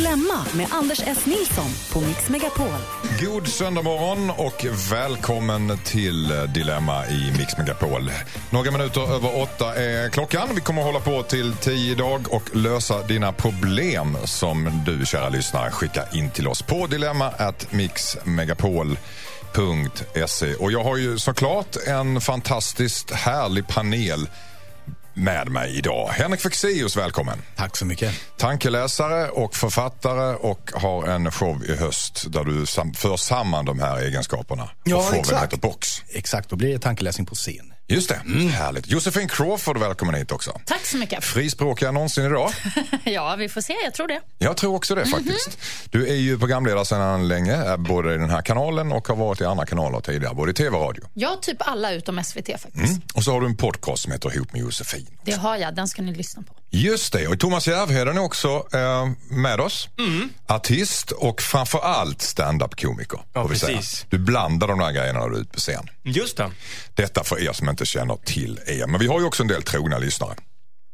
Dilemma med Anders S. Nilsson på Mix Megapol. God söndag morgon och välkommen till Dilemma i Mix Megapol. Några minuter över åtta är klockan. Vi kommer att hålla på till tio idag och lösa dina problem som du, kära lyssnare, skickar in till oss på dilemma mixmegapol.se. Och jag har ju såklart en fantastiskt härlig panel med mig idag. Henrik Fexeus, välkommen. Tack så mycket. Tankeläsare och författare och har en show i höst där du sam för samman de här egenskaperna. Ja, och showen exakt. heter Box. Exakt, då blir tankeläsning på scen. Just det, Mm. härligt. Josefin Crawford, välkommen hit också. Tack så mycket. Frispråkigare någonsin idag. Ja, vi får se. Jag tror det. Jag tror också det faktiskt. Mhm. Du är ju programledare sedan länge, är både i den här kanalen och har varit i andra kanaler tidigare, både i tv och radio. Ja, typ alla utom SVT faktiskt. Mm. Och så har du en podcast som heter Ihop med Josefin. Det har jag. Den ska ni lyssna på. Just det, och Thomas Järvheden är också eh, med oss. Mm. Artist och framför allt stand-up-komiker. Ja, precis. Du blandar de där grejerna när du är ute på scen. Just det. Detta för er som inte känner till er. Men vi har ju också en del trogna lyssnare.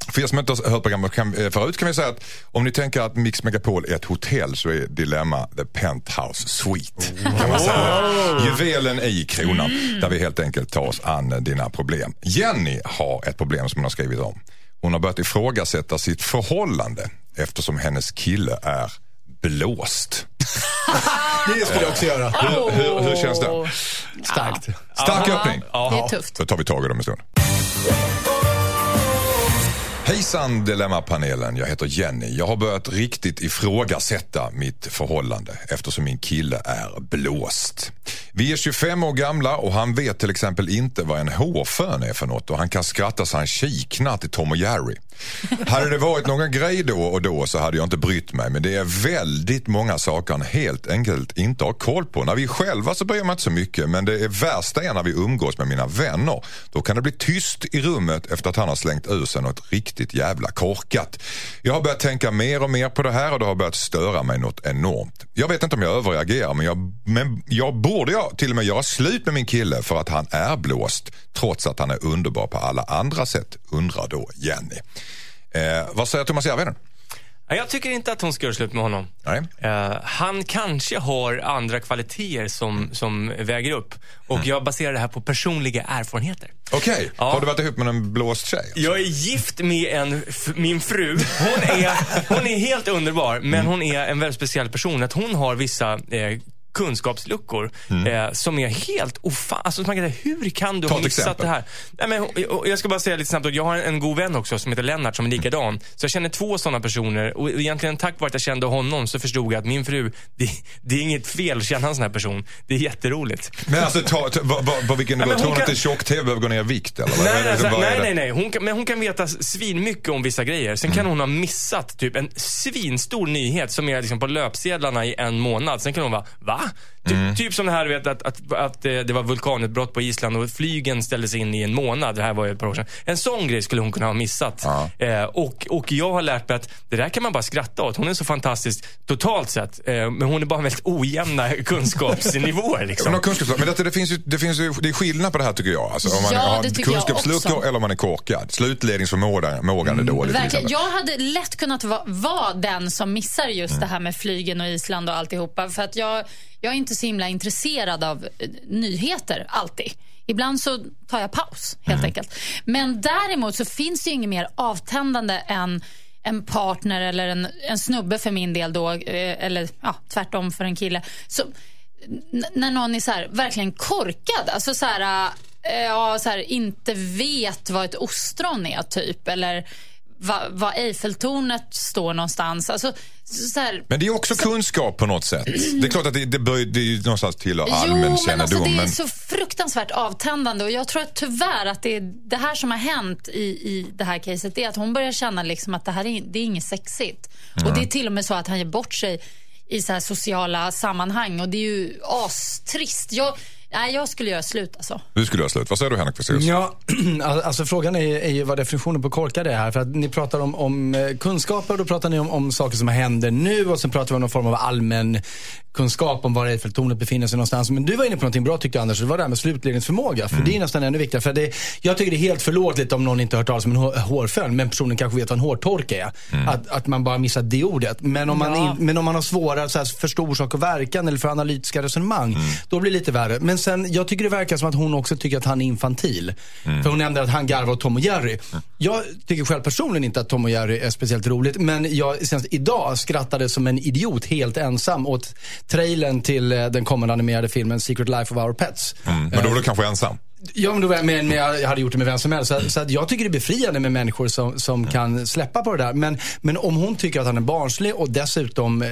För er som inte har hört programmet kan, eh, förut kan vi säga att om ni tänker att Mix Megapol är ett hotell så är Dilemma the Penthouse Suite. Kan man säga. Juvelen i kronan där vi helt enkelt tar oss an dina problem. Jenny har ett problem som hon har skrivit om. Hon har börjat ifrågasätta sitt förhållande eftersom hennes kille är blåst. Det skulle jag också göra. Hur, hur, hur känns det? Starkt. Stark öppning. Det är tufft. Då tar vi tag i dem en stund. Hejsan Dilemma-panelen, jag heter Jenny. Jag har börjat riktigt ifrågasätta mitt förhållande eftersom min kille är blåst. Vi är 25 år gamla och han vet till exempel inte vad en hårfön är för något och han kan skratta så han kiknar till Tom och Jerry. Hade det varit någon grej då och då så hade jag inte brytt mig men det är väldigt många saker han helt enkelt inte har koll på. När vi är själva så bryr man inte så mycket men det är värsta är när vi umgås med mina vänner. Då kan det bli tyst i rummet efter att han har slängt ur sig något riktigt jävla korkat. Jag har börjat tänka mer och mer på det här och det har börjat störa mig något enormt. Jag vet inte om jag överreagerar men jag, men jag borde jag till och med göra slut med min kille för att han är blåst trots att han är underbar på alla andra sätt, undrar då Jenny. Eh, vad säger Thomas Järvheden? Ja, Jag tycker inte att hon ska göra slut med honom. Nej. Eh, han kanske har andra kvaliteter som, som väger upp. Och jag baserar det här på personliga erfarenheter. Okej, Ja. har du varit ihop med en blåst tjej? Jag är gift med en, min fru. Hon är, hon är helt underbar, men hon är en väldigt speciell person. Att hon har vissa eh, kunskapsluckor eh, som är helt ofan... Alltså, man kan säga, hur kan du Ta ha missat exempel. det här? Nej, men, och- och jag ska bara säga lite snabbt, jag har en, en god vän också som heter Lennart som är likadan. Så jag känner två sådana personer och egentligen tack vare att jag kände honom så förstod jag att min fru, det, det är inget fel att känna en sån här person. Det är jätteroligt. Men alltså, ta, ta, vad- vad- på vilken nivå? Tror hon att kan- det är tjock-tv behöver gå ner i vikt? Eller? Nej, det- alltså, nej, nej, nej. Hon kan, men hon kan veta svin mycket om vissa grejer. Sen kan Mm. hon ha missat typ en svinstor nyhet som är liksom på löpsedlarna i en månad. Sen kan hon vara, va? Ty, Mm. Typ som det här vet, att, att, att eh, det var vulkanutbrott på Island och flygen ställdes in i en månad. Det här var ju ett par år sedan. En sån grej skulle hon kunna ha missat. Ja. Eh, och, och jag har lärt mig att det där kan man bara skratta åt. Hon är så fantastisk totalt sett. Eh, men hon är bara väldigt ojämna kunskapsnivåer. Liksom. har kunskapsluckor. men detta, det, finns ju, det, finns ju, det är skillnad på det här tycker jag. Alltså, om man Ja, har det tycker jag kunskapsluckor eller om man är korkad. Slutledningsförmågan mågan är dålig till Verkligen. Jag hade lätt kunnat vara, vara den som missar just Mm. det här med flygen och Island och alltihopa. För att jag, jag är inte så himla intresserad av eh, nyheter alltid. Ibland så tar jag paus helt Mm. enkelt. Men däremot så finns det ju inget mer avtändande än en partner eller en, en snubbe för min del då, eh, eller ja, tvärtom för en kille. Så, när någon är så här, verkligen korkad, alltså så här, eh, ja, så här, inte vet vad ett ostron är typ, eller va, vad Eiffeltornet står någonstans. Alltså, så så här, Men det är också kunskap på något sätt. Det är klart att det, det, bör, det är någonstans Jo, allmän men alltså kännedom. det är men- så fruktansvärt avtändande och jag tror att tyvärr att det, är det här som har hänt i, i det här caset är att hon börjar känna liksom att det här är, det är inget sexigt. Och det är till och med så att han ger bort sig i så här sociala sammanhang och det är ju astrist. Jag, Nej, jag skulle göra slut alltså. Du skulle göra slut. Vad säger du Henrik Fexeus? Ja, alltså frågan är, är ju vad definitionen på korkad är här. För att ni pratar om, om eh, kunskaper och då pratar ni om, om saker som händer nu och sen pratar vi om någon form av allmän kunskap om var Eiffeltornet befinner sig någonstans. Men du var inne på någonting bra tyckte jag Anders, det var det här med slutledningsförmåga. För det är nästan ännu viktigare. För det, jag tycker det är helt förlåtligt om någon inte har hört talas om en hår- hårfön, men personen kanske vet vad en hårtork är. Att, att man bara missar det ordet. Men om man, Ja. in, men om man har svårare att förstå orsak och verkan eller för analytiska resonemang, då blir det lite värre. Men sen, jag tycker det verkar som att hon också tycker att han är infantil. För hon nämnde att han garvar åt Tom och Jerry. Jag tycker själv personligen inte att Tom och Jerry är speciellt roligt, men jag senast idag skrattade som en idiot helt ensam åt trailern till eh, den kommande animerade filmen Secret Life of Our Pets. Mm. Men då var du kanske ensam? Ja, men, då, var jag- men, men jag hade gjort det med vem som helst. Så, så att jag tycker det är befriande med människor som, som kan släppa på det där. Men, men om hon tycker att han är barnslig och dessutom, eh,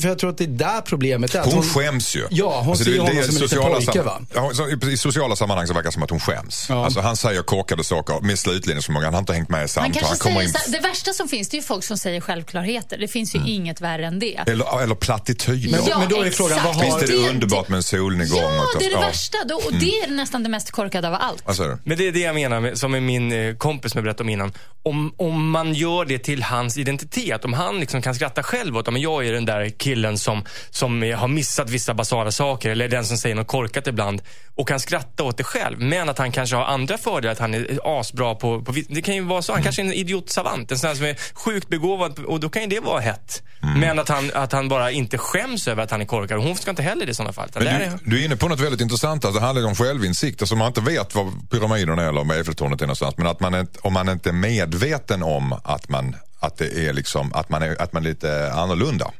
för jag tror att det är där problemet är. att Hon skäms ju. Ja, hon ser det- honom det är som en liten sociala pojke va? Ja, så I sociala sammanhang så verkar det som att hon skäms. Ja. Alltså, han säger korkade saker med slutledningsförmåga. Han har inte hängt med i samtal. kanske Han kommer säger, in... det värsta som finns det är ju folk som säger självklarheter. Det finns ju inget värre än det. Eller, eller plattityder. Men- Ja, men då är frågan, vad har- Visst är det underbart med en solnedgång? Ja, och- det är det ja. värsta. Då, och det är nästan det mest korkade av allt. Vad du? Men det är det jag menar, som är min eh, kompis som jag berättade om innan. Om, om man gör det till hans identitet, om han liksom kan skratta själv åt att jag är den där killen som, som har missat vissa basala saker, eller den som säger något korkat ibland, och kan skratta åt det själv. Men att han kanske har andra fördelar, att han är asbra på, på Det kan ju vara så, han kanske är en idiotsavant, en sån som är sjukt begåvad, och då kan ju det vara hett. Men att han, att han bara inte skäms över att han är korkad, hon ska inte heller det i sådana fall. Men är- du, du är inne på något väldigt intressant. Alltså, det handlar om självinsikt. Alltså, man inte vet vad pyramiden är eller om Eiffeltornet är någonstans. Men att man inte, om man inte är medveten om att man, att det är, liksom, att man, är, att man är lite annorlunda.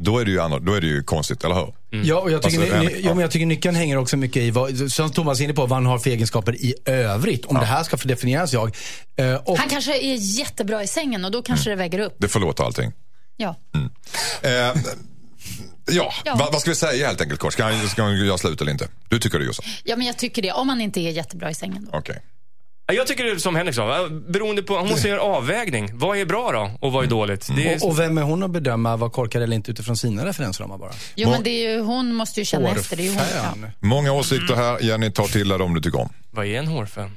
Då, är det ju då är det ju konstigt, eller hur? Ja, och jag tycker, Alltså, ny, ja, men jag tycker nyckeln hänger också mycket i, vad, som Thomas är inne på, vad han har för egenskaper i övrigt. Om det här ska få definieras jag. Eh, och, Han kanske är jättebra i sängen och då kanske det väger upp. Det förlåter allting. Ja. Eh, ja, Ja. Va, vad ska vi säga helt enkelt kort? Ska han, ska han göra slut eller inte? Du tycker det Jossan? ja, men jag tycker det. Om man inte är jättebra i sängen då. Okej. Ja, Jag tycker det är som Henrik sa, beroende på, hon måste göra avvägning. Vad är bra då och vad är dåligt? Det är, och, och vem är hon att bedöma vad korkad eller inte utifrån sina referensramar bara? Jo, men det är ju, hon måste ju känna efter. Det är ju hon, ja. Många åsikter här. Jenny, ta till dig dem du tycker om. Vad är en hårfön?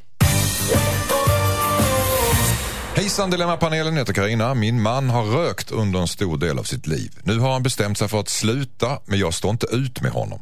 Hejsan Dilemmapanelen heter Karina. Min man har rökt under en stor del av sitt liv. Nu har han bestämt sig för att sluta, men jag står inte ut med honom.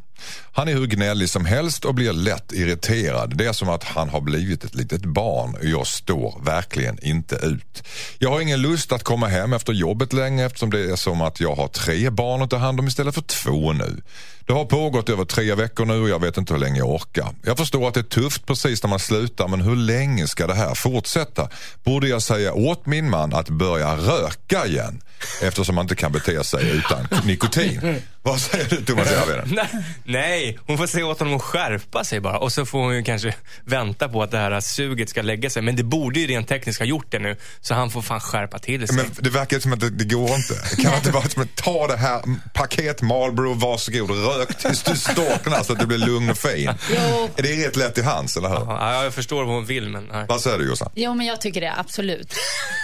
Han är hur gnällig som helst och blir lätt irriterad. Det är som att han har blivit ett litet barn och jag står verkligen inte ut. Jag har ingen lust att komma hem efter jobbet längre eftersom det är som att jag har tre barn att ta hand om istället för två nu. Det har pågått över tre veckor nu och jag vet inte hur länge jag orkar. Jag förstår att det är tufft precis när man slutar men hur länge ska det här fortsätta? Borde jag säga åt min man att börja röka igen? Eftersom man inte kan bete sig utan nikotin. Vad säger du Thomas Järvheden? Nej, hon får säga åt honom att skärpa sig bara. Och så får hon ju kanske vänta på att det här suget ska lägga sig. Men det borde ju rent tekniskt ha gjort det nu. Så han får fan skärpa till sig. Men det verkar som att det, det går inte. Kan man inte bara som att ta det här paket Marlboro, varsågod, rök tills du storknar så att det blir lugn och fin. Jo. Är det rätt lätt i hands, eller hur? Ja, jag förstår vad hon vill, men nej. Vad säger du Jossan? Jo, men jag tycker det, absolut.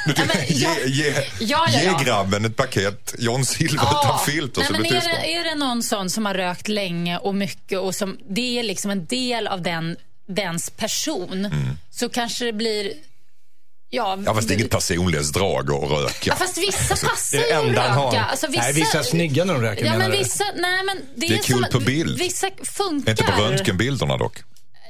Du, Ja, men ge, jag- ge, Ja, ja, ge ja. grabben ett paket John Silver utan filter Nej, så men blir är, det, är det någon sån som har rökt länge och mycket och som det är liksom en del av den, dens person så kanske det blir... Ja, Ja fast det är inget personlighetsdrag att röka. Ja, fast vissa passar Det är ju att han har. röka. Alltså, vissa, Nej, vissa är snygga när de röker, Ja, men vissa, nej, men det, Det är som kul att på bild. Vissa funkar. Inte på röntgenbilderna dock.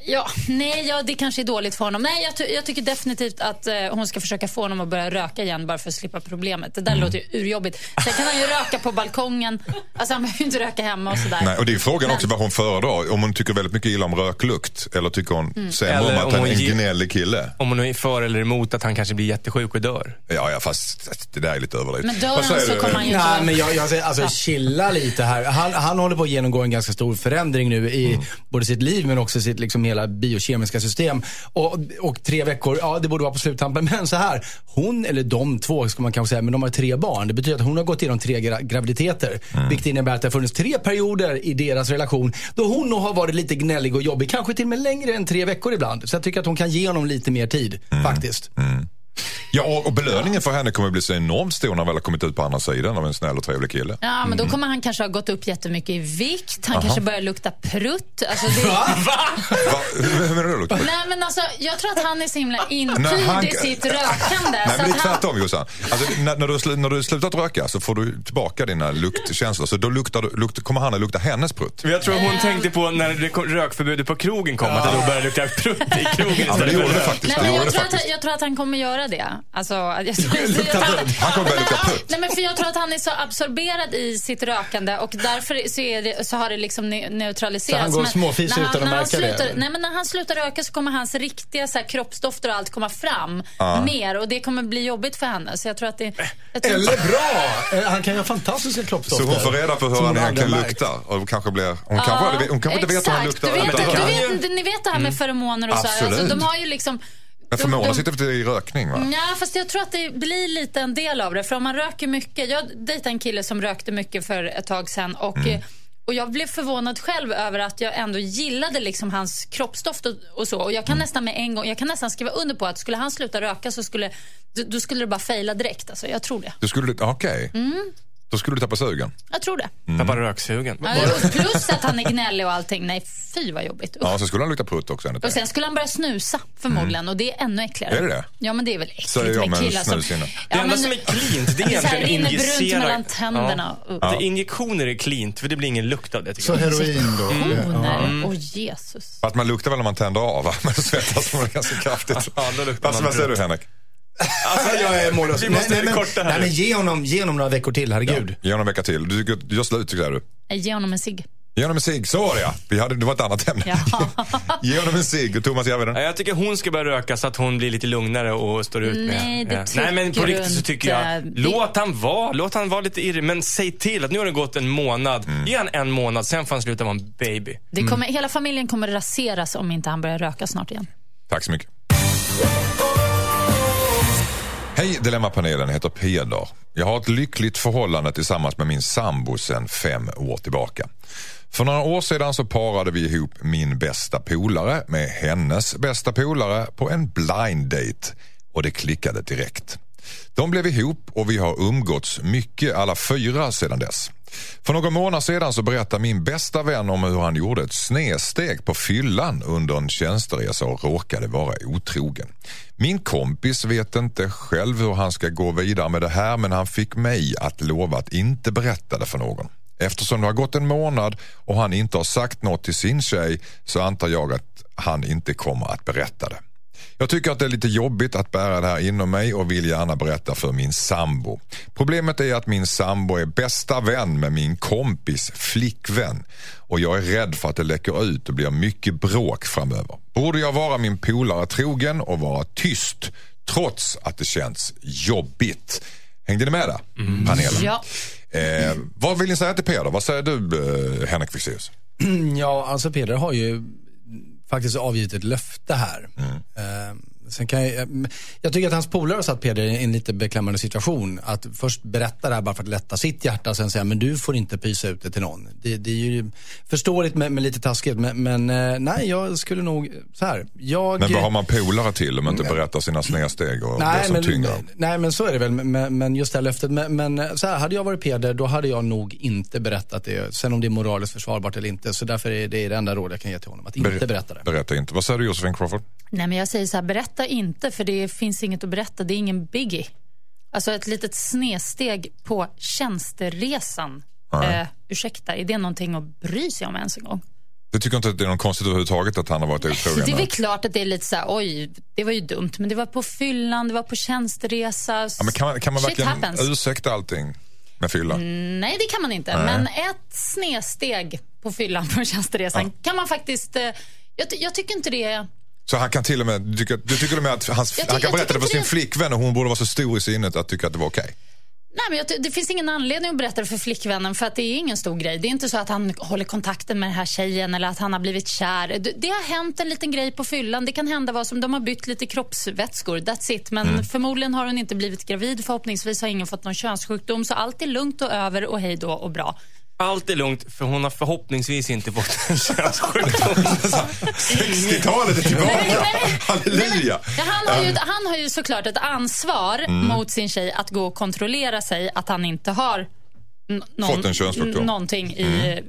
Ja, nej, ja, det kanske är dåligt för honom. Nej, jag, ty- jag tycker definitivt att eh, hon ska försöka få honom att börja röka igen bara för att slippa problemet. Det där Mm. låter ju urjobbigt. Sen kan han ju röka på balkongen. Alltså han behöver ju inte röka hemma och sådär. Nej, och det är frågan Men- också vad hon föredrar. Om hon tycker väldigt mycket illa om röklukt eller tycker hon Mm. sämre om att om han är en gnällig kille. Om hon är för eller emot att han kanske blir jättesjuk och dör. Ja, ja, fast det där är lite överdrivet. Men dör han så kommer han ju inte... Nej, men jag, jag säger, alltså chilla lite här. Han, han håller på att genomgå en ganska stor förändring nu i Mm. både sitt liv men också sitt liksom hela biokemiska system. Och, och tre veckor, ja det borde vara på sluttampen. Men så här, hon eller de två ska man kanske säga, men de har tre barn. Det betyder att hon har gått igenom tre gra graviditeter. Mm. Vilket innebär att det har funnits tre perioder i deras relation då hon nog har varit lite gnällig och jobbig. Kanske till och med längre än tre veckor ibland. Så jag tycker att hon kan ge honom lite mer tid, Mm. faktiskt. Ja, och, belöningen för henne kommer att bli så enormt stor när han väl har kommit ut på andra sidan av en snäll och trevlig kille. Ja, men då kommer han kanske ha gått upp jättemycket i vikt. Han kanske börjar lukta prutt. Alltså, det... Va? Hur menar du? Luktar? Nej, men alltså, jag tror att han är så himla Nej, intyg han- i sitt rökande. Nej, så men det är att han... tvärtom Jossan. Alltså, när, när, du, har slu- när du slutat röka så får du tillbaka dina luktkänslor. Så då luktar, du- lukt, kommer han att lukta hennes prutt. Jag tror hon tänkte på när det kom, rökförbudet på krogen kom, att det då började lukta prutt i krogen Ja, men det gjorde det faktiskt. Nej, Det men gjorde jag, det tror att, jag tror att han kommer göra det. Alltså, jag, jag, jag, Han kommer börja lukta prutt. Nej, men för jag tror att han är så absorberad i sitt rökande och därför så, är det, så har det liksom ne- neutraliserats. Så han går småfiser han- utan att märka det, slutar, eller? Nej, men när han slutar röka så kommer hans riktiga så här, kroppsdofter och allt komma fram mer och det kommer bli jobbigt för henne. Så jag tror att det... Jag tror Eller bra! Eh, Han kan ju ha fantastiska Så kroppsdofter. hon får reda på hur han egentligen luktar. Och kanske blir, hon, kanske, hade- hon kanske inte vet hur han luktar. Du vet, du vet, ni vet det här med feromoner och så här. Alltså, de har ju liksom... Men de- Förmånen de- sitter för i rökning va? Ja, fast jag tror att det blir lite en del av det. För om man röker mycket. Jag dejtade en kille som rökte mycket för ett tag sedan. Och, Mm. och jag blev förvånad själv över att jag ändå gillade liksom hans kroppsdoft och, och så. Och jag kan Mm. nästan med en gång, jag kan nästan skriva under på att skulle han sluta röka så skulle, då, skulle det bara fejla direkt. Alltså, jag tror det. Du skulle, okej. Mm. Då skulle du tappa sugen. Jag tror det. Tappar röksugen. Ja, plus att han är gnällig och allting. Nej, fy vad jobbigt. Usch. Ja, så skulle han lukta prutt också Och sen skulle han börja snusa förmodligen och det är ännu äckligare. Är det det? Ja men det är väl äckligt Säger jag med killar som... inne. Det enda som är cleant, det är Så egentligen rinner brunt injicera... mellan tänderna. Ja. Det, injektioner är cleant, för det blir ingen lukt av det tycker Så jag. heroin då. Oh, nej. Åh Jesus. Att man luktar väl när man tänder av va? Men svettas man ganska kraftigt. Ja, då luktar man vad säger du Henrik? Alltså, jag är mållös. Vi måste nej, nej, men, korta här nej, men ge honom, ge honom några veckor till, herregud. Ge honom en vecka till. Du, du gör slut tycker du. Ge honom en cigg. Ge honom en cigg. Så var det ja. Vi hade, det var ett annat ämne. Ja. Ge honom en cigg. Och Thomas Järvheden? Ja, Jag tycker hon ska börja röka så att hon blir lite lugnare och står ut med... Nej, det Ja. tycker Nej men på riktigt så tycker jag, inte. låt han vara. Låt han vara lite irrig. Men säg till att nu har det gått en månad. Mm. Ge han en månad, sen får han sluta vara en baby. Det kommer, Hela familjen kommer raseras om inte han börjar röka snart igen. Tack så mycket. Hej Dilemmapanelen, jag heter Peder. Jag har ett lyckligt förhållande tillsammans med min sambo sedan fem år tillbaka. För några år sedan så parade vi ihop min bästa polare med hennes bästa polare på en blind date och det klickade direkt. De blev ihop och vi har umgåtts mycket alla fyra sedan dess. För några månader sedan så berättade min bästa vän om hur han gjorde ett snedsteg på fyllan under en tjänsteresa och råkade vara otrogen. Min kompis vet inte själv hur han ska gå vidare med det här men han fick mig att lova att inte berätta det för någon. Eftersom det har gått en månad och han inte har sagt något till sin tjej så antar jag att han inte kommer att berätta det. Jag tycker att det är lite jobbigt att bära det här inom mig och vill gärna berätta för min sambo. Problemet är att min sambo är bästa vän med min kompis flickvän och jag är rädd för att det läcker ut och blir mycket bråk framöver. Borde jag vara min polare trogen och vara tyst trots att det känns jobbigt? Hängde ni med där, panelen? Ja. Eh, vad vill ni säga till Peder? Vad säger du, eh, Henrik Fexeus? Ja, alltså Peder har ju faktiskt avgivit ett löfte här. Mm. Eh, sen kan jag, jag tycker att hans polare har satt Peder i en lite beklämmande situation. Att först berätta det här bara för att lätta sitt hjärta och sen säga men du får inte pysa ut det till någon. Det, det är ju förståeligt men, men lite taskigt. Men, men eh, nej, jag skulle nog, så här. Jag, Men vad har man polare till om man inte berättar sina snedsteg och det Nej som men, tynger nej men så är det väl, men, men just det här löftet. Men, men så här, hade jag varit Peder då hade jag nog inte berättat det. Sen om det är moraliskt försvarbart eller inte. Så därför är det det enda råd jag kan ge till honom. Att inte Ber- berätta det. Berätta inte. Vad säger du Josefin Crawford? Nej, men jag säger så här, berätta inte för det finns inget att berätta. Det är ingen biggie. Alltså ett litet snedsteg på tjänsteresan. Eh, ursäkta, är det någonting att bry sig om ens en gång? Du tycker inte att det är något konstigt överhuvudtaget att han har varit otrogen? Det är väl klart att det är lite så här, oj, det var ju dumt, men det var på fyllan, det var på tjänsteresa. Ja, men kan man, kan man verkligen happens. Mm. ursäkta allting med fylla? Nej, det kan man inte. Men ett snedsteg på fyllan på tjänsteresan kan man faktiskt... Eh, jag, jag tycker inte det är... Så han kan till och med, du tycker, du tycker med att hans, Jag ty- han kan berätta det tycker för sin det- flickvän och hon borde vara så stor i sinnet att tycka att det var okej? Nej, men jag, det finns ingen anledning att berätta det för flickvännen för att det är ingen stor grej. Det är inte så att han håller kontakten med den här tjejen eller att han har blivit kär. Det, det har hänt en liten grej på fyllan. Det kan hända vad som de har bytt lite kroppsvätskor. That's it. Men Mm. förmodligen har hon inte blivit gravid. Förhoppningsvis har ingen fått någon könssjukdom. Så allt är lugnt och över och hej då och bra. Allt är lugnt för hon har förhoppningsvis inte fått en könssjukdom. 60-talet är tillbaka. Halleluja. Ja, han, har ju, han har ju såklart ett ansvar Mm. mot sin tjej att gå och kontrollera sig att han inte har någon, Fått en könssjukdom. någonting i mm.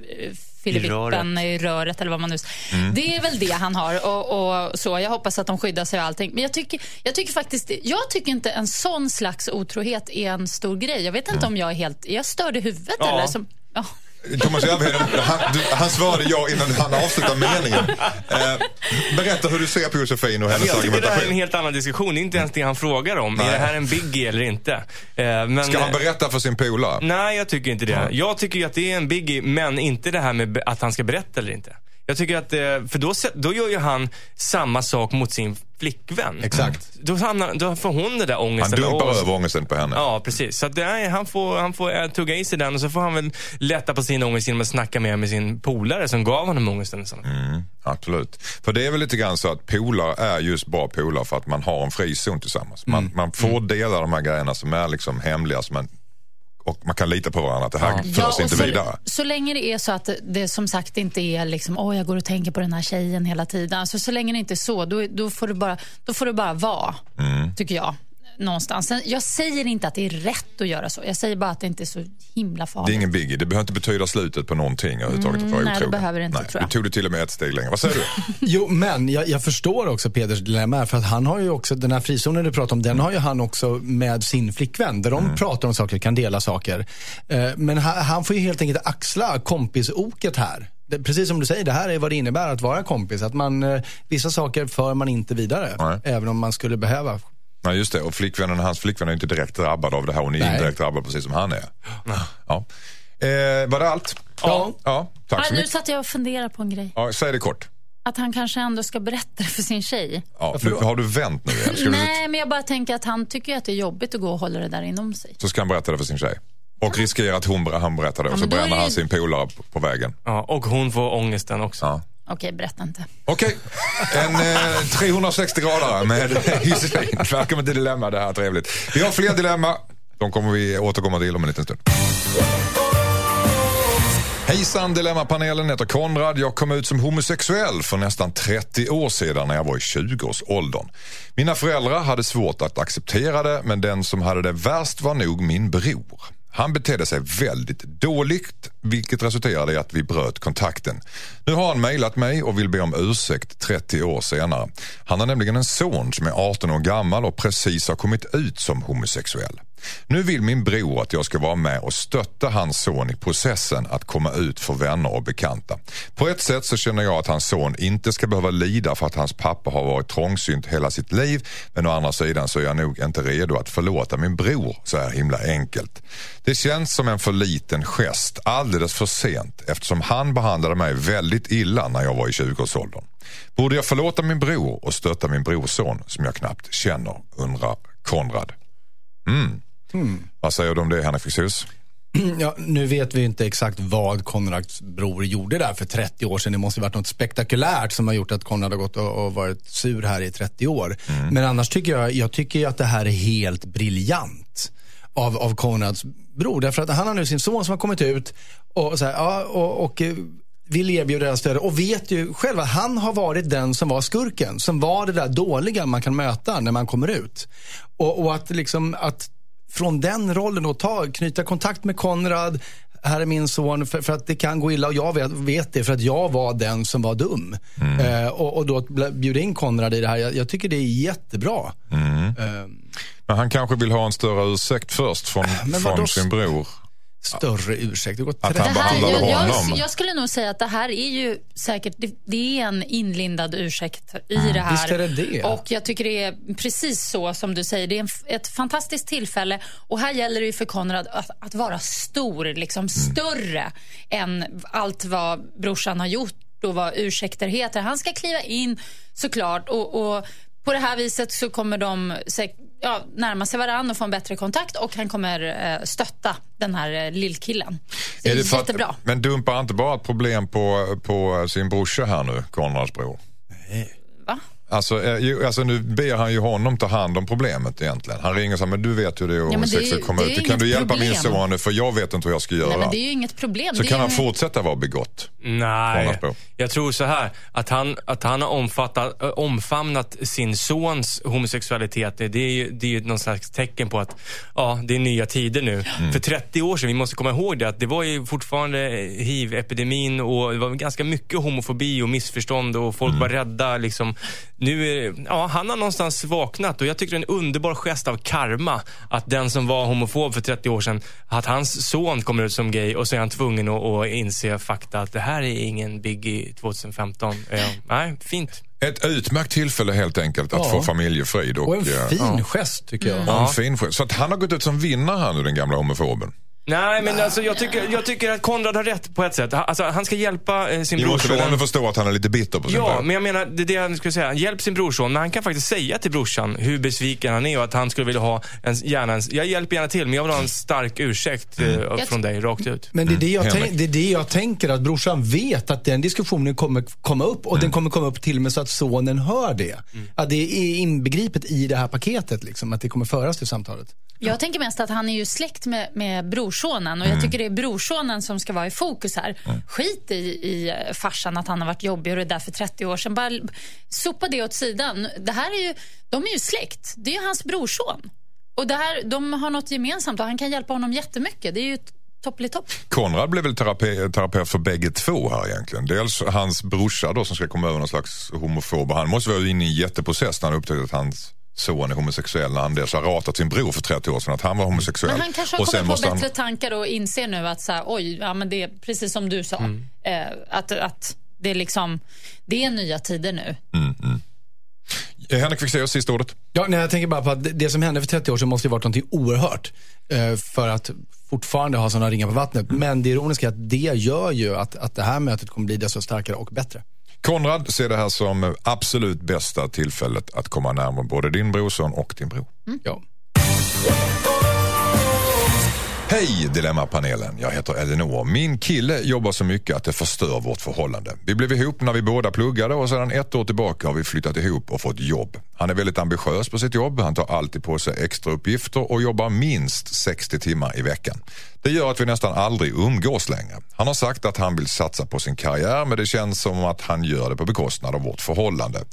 filivippen, i röret eller vad man nu Mm. Det är väl det han har och, och så. Jag hoppas att de skyddar sig och allting. Men jag tycker, jag tycker faktiskt, jag tycker inte en sån slags otrohet är en stor grej. Jag vet inte Mm. om jag är helt, är jag störd i huvudet Ja. eller? Som, ja. Thomas Järvheden, han, du, han svarade ja innan han avslutade meningen. Eh, berätta hur du ser på Josefin och hennes Jag tycker det här är en argumentation. helt annan diskussion. Det är inte ens det han frågar om. Nej. Är det här en biggie eller inte? Eh, Men, Ska han berätta för sin polare? Nej, jag tycker inte det. Jag tycker ju att det är en biggie, men inte det här med att han ska berätta eller inte. Jag tycker att, eh, för då, då gör ju han samma sak mot sin flickvän. Exakt. Då, hamnar, då får hon det där Han ångesten. dumpar Åh, över ångesten på henne. Ja, precis. Så att är, han får, han får eh, tugga i sig den och så får han väl lätta på sin ångest genom att snacka mer med sin polare som gav honom ångesten. Mm, absolut. För det är väl lite grann så att polare är just bra polare för att man har en frizon tillsammans. Man, man får dela de här grejerna som är liksom hemliga som man, och man kan lita på varandra att det här förs och inte så, vidare. Så länge det är så att det, som sagt inte är liksom, åh jag går och tänker på den här tjejen hela tiden. Alltså, så länge det inte är så, då, då, får, det bara, då får det bara vara, Mm. tycker jag. Någonstans. Jag säger inte att det är rätt att göra så. Jag säger bara att det inte är så himla farligt. Det är ingen biggie. Det behöver inte betyda slutet på någonting överhuvudtaget. att vara Mm, nej, det behöver det inte, tror jag. Du tog det till och med ett steg längre. Vad säger du? Jo, men jag, jag förstår också Peders dilemma för att han har ju också, den här frizonen du pratar om, den har ju han också med sin flickvän, där de Mm. pratar om saker, kan dela saker. Eh, men han, han får ju helt enkelt axla kompisoket här. Det, precis som du säger, det här är vad det innebär att vara kompis. Att man, eh, vissa saker för man inte vidare, Nej. även om man skulle behöva. Nej, just det. Och flickvännen, hans flickvän är inte direkt drabbad av det här. Hon är Nej. indirekt drabbad precis som han är. Ja. Eh, var det allt? Ja. Ja, tack så Nej, nu mycket. satt jag och funderade på en grej. Ja, säg det kort. Att han kanske ändå ska berätta det för sin tjej. Ja, då? har du vänt nu igen? Ska du, Nej, men jag bara tänker att han tycker ju att det är jobbigt att gå och hålla det där inom sig. så ska han berätta det för sin tjej. Och riskera att hon, han berättar det och Ja, så men då är bränner han ju- sin polare på, på vägen. Ja, och hon får ångesten också. Ja. Okej, berätta inte. Okej, en eh, 360-gradare med Josefin. Välkommen till Dilemma, det här är trevligt. Vi har fler dilemma. De kommer vi återkomma till om en liten stund. Hejsan Dilemmapanelen heter Konrad. Jag kom ut som homosexuell för nästan 30 år sedan när jag var i 20-årsåldern. Mina föräldrar hade svårt att acceptera det men den som hade det värst var nog min bror. Han betedde sig väldigt dåligt vilket resulterade i att vi bröt kontakten. Nu har han mejlat mig och vill be om ursäkt 30 år senare. Han har nämligen en son som är 18 år gammal och precis har kommit ut som homosexuell. Nu vill min bror att jag ska vara med och stötta hans son i processen att komma ut för vänner och bekanta. På ett sätt så känner jag att hans son inte ska behöva lida för att hans pappa har varit trångsynt hela sitt liv. Men å andra sidan så är jag nog inte redo att förlåta min bror så här himla enkelt. Det känns som en för liten gest alldeles för sent eftersom han behandlade mig väldigt illa när jag var i 20-årsåldern. Borde jag förlåta min bror och stötta min brorson som jag knappt känner, undrar Konrad. Mm. Vad säger du om det Henrik Fexeus? Ja, nu vet vi inte exakt vad Konrads bror gjorde där för 30 år sedan. Det måste ha varit något spektakulärt som har gjort att Konrad har gått och, och varit sur här i 30 år. Men annars tycker jag, jag tycker att det här är helt briljant av, av Konrads bror. Därför att han har nu sin son som har kommit ut och, så här, ja, och, och eh, vill erbjuda det här stödet och vet ju själv att han har varit den som var skurken. Som var det där dåliga man kan möta när man kommer ut. Och, och att liksom att från den rollen då ta, knyta kontakt med Konrad. Här är min son för, för att det kan gå illa och jag vet, vet det för att jag var den som var dum. Eh, och, och då bjuda in Konrad i det här, jag, jag tycker det är jättebra. Eh, Men han kanske vill ha en större ursäkt först från, från sin bror. Större ursäkt. Det går Att 30 han Det här, behandlade jag, honom. jag, jag skulle nog säga att det här är ju säkert, det, det är en inlindad ursäkt i det här. Visst är det det. Och jag tycker det är precis så som du säger. Det är en, ett fantastiskt tillfälle och här gäller det ju för Konrad att, att vara stor, liksom större än allt vad brorsan har gjort och vad ursäkter heter. Han ska kliva in såklart och, och på det här viset så kommer de ja, närma sig varandra och få en bättre kontakt och han kommer eh, stötta den här eh, lillkillen. Det är, för att- jättebra. men dumpar han inte bara ett problem på, på sin brorsa här nu, Konrads bror? Va? Alltså, eh, alltså nu ber han ju honom ta hand om problemet egentligen. Han ringer och säger, men du vet hur det är ju- kommer det är ut. Kan du inget hjälpa min problem. son nu för jag vet inte hur jag ska göra. Nej, men det är ju inget problem. Så det kan han ju... fortsätta vara begått. Nej, jag tror så här. Att han, att han har omfattat, omfamnat sin sons homosexualitet, det det är ju det är ju någon slags tecken på att ja, det är nya tider nu. Mm. För 30 år sedan, vi måste komma ihåg det, att det var ju fortfarande hiv-epidemin och det var ganska mycket homofobi och missförstånd och folk Mm. var rädda. Liksom. Nu är, ja, han har någonstans vaknat och jag tycker det är en underbar gest av karma att den som var homofob för 30 år sedan, att hans son kommer ut som gay och så är han tvungen att, att inse fakta att det här är ingen biggie 2015. Eh, nej, fint. Ett utmärkt tillfälle helt enkelt att Ja. få familjefrid. Och, Och en eh, fin gest tycker jag. och en fin gest. Så att han har gått ut som vinnare här nu, den gamla homofoben. Nej, men alltså, jag, tycker, jag tycker att Konrad har rätt på ett sätt. Han- Alltså, han ska hjälpa eh, sin måste brorson. ändå förstå att han är lite bitter på sin Ja, men jag menar, det är det jag skulle säga. Hjälp sin brorson, men han kan faktiskt säga till brorsan hur besviken han är och att han skulle vilja ha en, gärna en, jag hjälper gärna till, men jag vill ha en stark ursäkt eh, Jag från dig, rakt ut. Men det är det, jag Henrik. tänk, det är det jag tänker, att brorsan vet att den diskussionen kommer komma upp och den kommer komma upp till och med så att sonen hör det. Att det är inbegripet i det här paketet, liksom, att det kommer föras till samtalet. Jag tänker mest att han är ju släkt med, med brorsonen Mm. och jag tycker det är brorsonen som ska vara i fokus här. Skit i, i farsan att han har varit jobbig och det där för 30 år sedan. Bara sopa det åt sidan. Det här är ju, de är ju släkt. Det är ju hans brorson. Och det här, de har något gemensamt och han kan hjälpa honom jättemycket. Det är ju toppelitopp. Konrad blev väl terape, terapeut för bägge två här egentligen. Dels hans brorsa då som ska komma över någon slags homofob. Han måste vara inne i en jätteprocess när han upptäckte att hans son är homosexuell. När han dels har ratat sin bror för 30 år sedan att han var homosexuell. Men han kanske har Och sen kommit på måste han- bättre tankar och inser nu att så här, oj, ja, men det är precis som du sa. Mm. Eh, att, att det är liksom, det är nya tider nu. Eh, Henrik Fexeus, sista ordet. Ja, nej, jag tänker bara på att det- som hände för 30 år sedan måste ju varit någonting oerhört. Eh, för att fortfarande ha sådana ringar på vattnet. Men det ironiska är att det gör ju att, att det här mötet kommer bli desto starkare och bättre. Konrad ser det här som absolut bästa tillfället att komma närmare både din brorson och din bror. Ja. Hej Dilemmapanelen, jag heter Elinor. Min kille jobbar så mycket att det förstör vårt förhållande. Vi blev ihop när vi båda pluggade och sedan ett år tillbaka har vi flyttat ihop och fått jobb. Han är väldigt ambitiös på sitt jobb, han tar alltid på sig extra uppgifter och jobbar minst 60 timmar i veckan. Det gör att vi nästan aldrig umgås längre. Han har sagt att han vill satsa på sin karriär men det känns som att han gör det på bekostnad av vårt förhållande.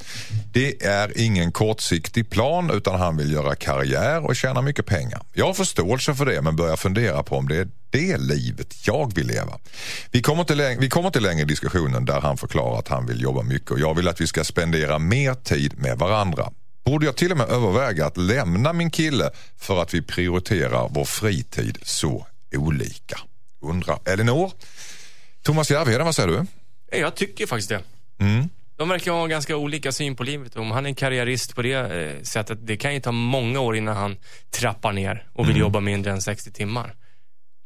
Det är ingen kortsiktig plan utan han vill göra karriär och tjäna mycket pengar. Jag har förståelse för det men börjar fundera på om det är det livet jag vill leva. Vi kommer inte längre, vi kommer inte längre i diskussionen där han förklarar att han vill jobba mycket och jag vill att vi ska spendera mer tid med varandra. Borde jag till och med överväga att lämna min kille för att vi prioriterar vår fritid så olika? Undrar Elinor. Thomas Järvheden, vad säger du? Jag tycker faktiskt det. Mm. De verkar ha ganska olika syn på livet. Om han är karriärist på det eh, sättet, det kan ju ta många år innan han trappar ner och vill jobba mindre än 60 timmar.